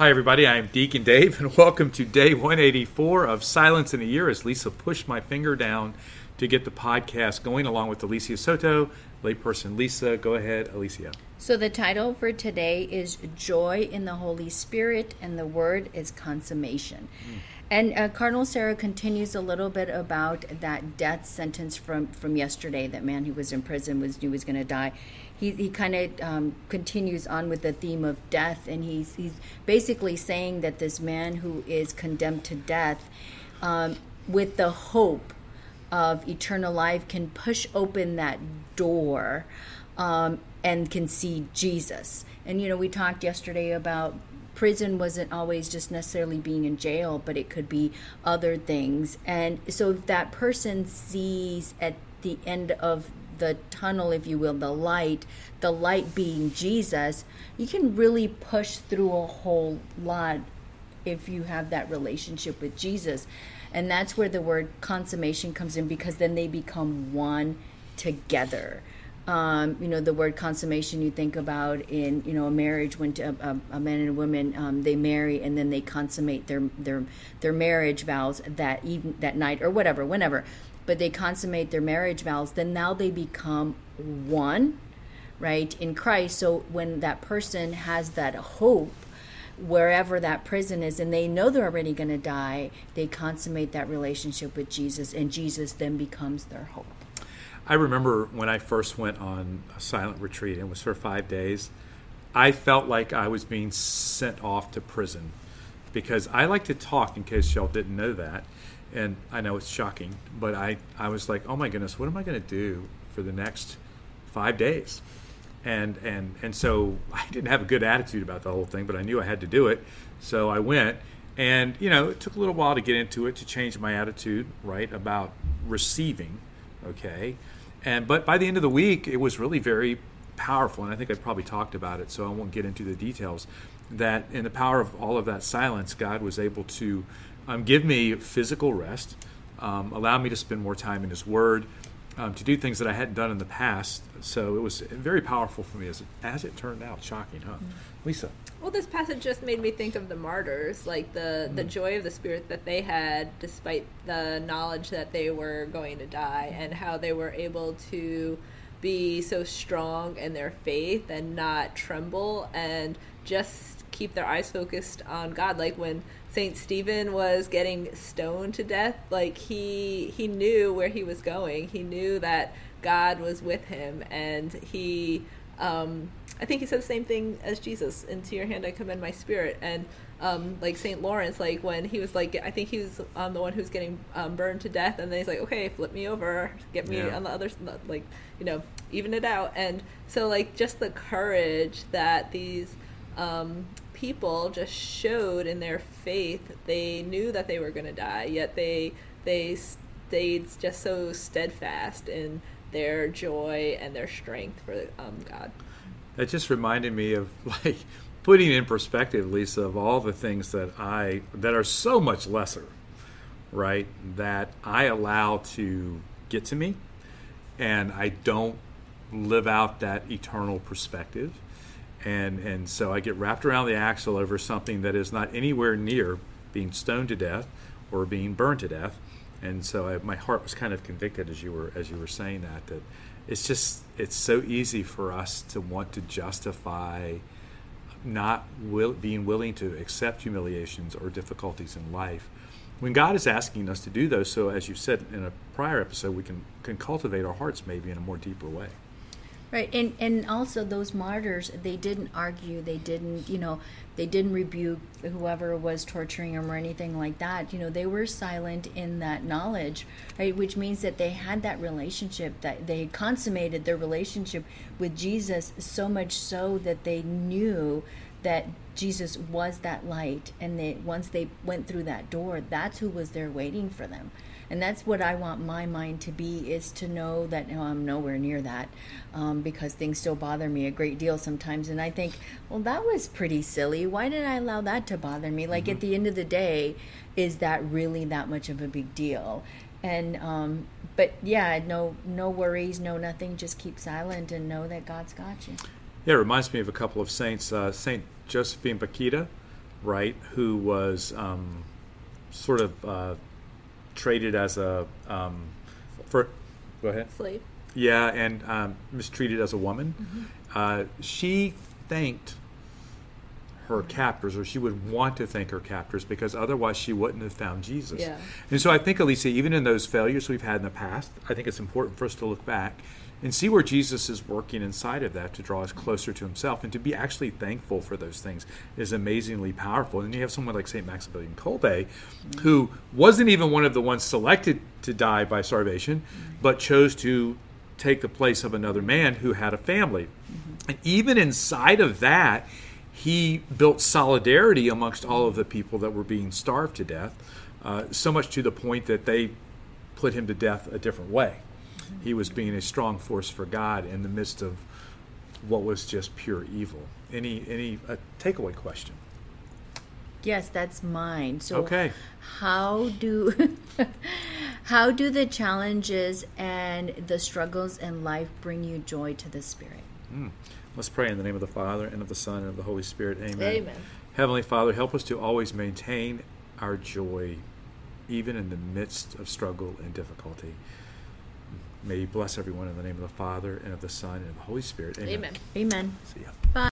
Hi, everybody. I'm Deacon Dave, and welcome to day 184 of Silence in a Year as Lisa pushed my finger down to get the podcast going along with Alicia Soto, layperson Lisa. Go ahead, Alicia. So, the title for today is Joy in the Holy Spirit, and the word is consummation. Mm. And uh, Cardinal Sarah continues a little bit about that death sentence from, from yesterday. That man who was in prison was knew was going to die. He, he kind of um, continues on with the theme of death, and he's he's basically saying that this man who is condemned to death, um, with the hope of eternal life, can push open that door, um, and can see Jesus. And you know, we talked yesterday about prison wasn't always just necessarily being in jail, but it could be other things. And so if that person sees at the end of the tunnel, if you will, the light, the light being Jesus, you can really push through a whole lot if you have that relationship with Jesus. And that's where the word consummation comes in because then they become one together um, you know the word consummation you think about in you know a marriage when a, a, a man and a woman um, they marry and then they consummate their their their marriage vows that even that night or whatever whenever. But they consummate their marriage vows then now they become one right in Christ. So when that person has that hope wherever that prison is and they know they're already going to die they consummate that relationship with Jesus and Jesus then becomes their hope I remember when I first went on a silent retreat, and it was for five days. I felt like I was being sent off to prison because I like to talk. In case y'all didn't know that, and I know it's shocking, but I I was like, oh my goodness, what am I going to do for the next five days? And and and so I didn't have a good attitude about the whole thing, but I knew I had to do it, so I went. And you know, it took a little while to get into it to change my attitude, right, about receiving okay. And but by the end of the week it was really very powerful and i think i probably talked about it so i won't get into the details that in the power of all of that silence god was able to um, give me physical rest um, allow me to spend more time in his word um, to do things that i hadn't done in the past so it was very powerful for me as, as it turned out shocking huh mm-hmm. lisa well, this passage just made me think of the martyrs, like the mm. the joy of the spirit that they had despite the knowledge that they were going to die, and how they were able to be so strong in their faith and not tremble and just keep their eyes focused on God. Like when Saint Stephen was getting stoned to death, like he he knew where he was going. He knew that God was with him, and he um, I think he said the same thing as Jesus. Into your hand I commend my spirit. And um, like Saint Lawrence, like when he was like, I think he was um, the one who's getting um, burned to death, and then he's like, okay, flip me over, get me yeah. on the other, like you know, even it out. And so like just the courage that these um, people just showed in their faith. They knew that they were going to die, yet they they stayed just so steadfast in their joy and their strength for um, God. That just reminded me of like putting in perspective, Lisa, of all the things that I that are so much lesser, right? That I allow to get to me, and I don't live out that eternal perspective. And, and so I get wrapped around the axle over something that is not anywhere near being stoned to death or being burned to death and so I, my heart was kind of convicted as you were as you were saying that that it's just it's so easy for us to want to justify not will, being willing to accept humiliations or difficulties in life when God is asking us to do those. So as you said in a prior episode, we can can cultivate our hearts maybe in a more deeper way. Right, and and also those martyrs, they didn't argue, they didn't, you know, they didn't rebuke whoever was torturing them or anything like that. You know, they were silent in that knowledge, right? Which means that they had that relationship, that they consummated their relationship with Jesus so much so that they knew that Jesus was that light, and they once they went through that door, that's who was there waiting for them and that's what I want my mind to be is to know that no, I'm nowhere near that um, because things still bother me a great deal sometimes, and I think, well, that was pretty silly. Why did I allow that to bother me? Like mm-hmm. at the end of the day, is that really that much of a big deal? And um, but yeah, no no worries, no nothing. Just keep silent and know that God's got you. Yeah, it reminds me of a couple of saints. Uh, Saint Josephine Bakhita right, who was um, sort of uh, traded as a um, for. Go ahead. Slave. Yeah, and um, mistreated as a woman. Mm-hmm. Uh, she thanked her captors, or she would want to thank her captors, because otherwise she wouldn't have found Jesus. Yeah. And so I think, Alicia, even in those failures we've had in the past, I think it's important for us to look back and see where Jesus is working inside of that to draw us closer to himself and to be actually thankful for those things is amazingly powerful. And you have someone like St. Maximilian Kolbe, who wasn't even one of the ones selected to die by starvation, but chose to take the place of another man who had a family. Mm-hmm. And even inside of that, he built solidarity amongst all of the people that were being starved to death, uh, so much to the point that they put him to death a different way. He was being a strong force for God in the midst of what was just pure evil. Any any uh, takeaway question? Yes, that's mine. So Okay. how do how do the challenges and the struggles in life bring you joy to the spirit? Let's pray in the name of the Father and of the Son and of the Holy Spirit. Amen. Amen. Heavenly Father, help us to always maintain our joy, even in the midst of struggle and difficulty. May you bless everyone in the name of the Father and of the Son and of the Holy Spirit. Amen. Amen. See ya. Bye.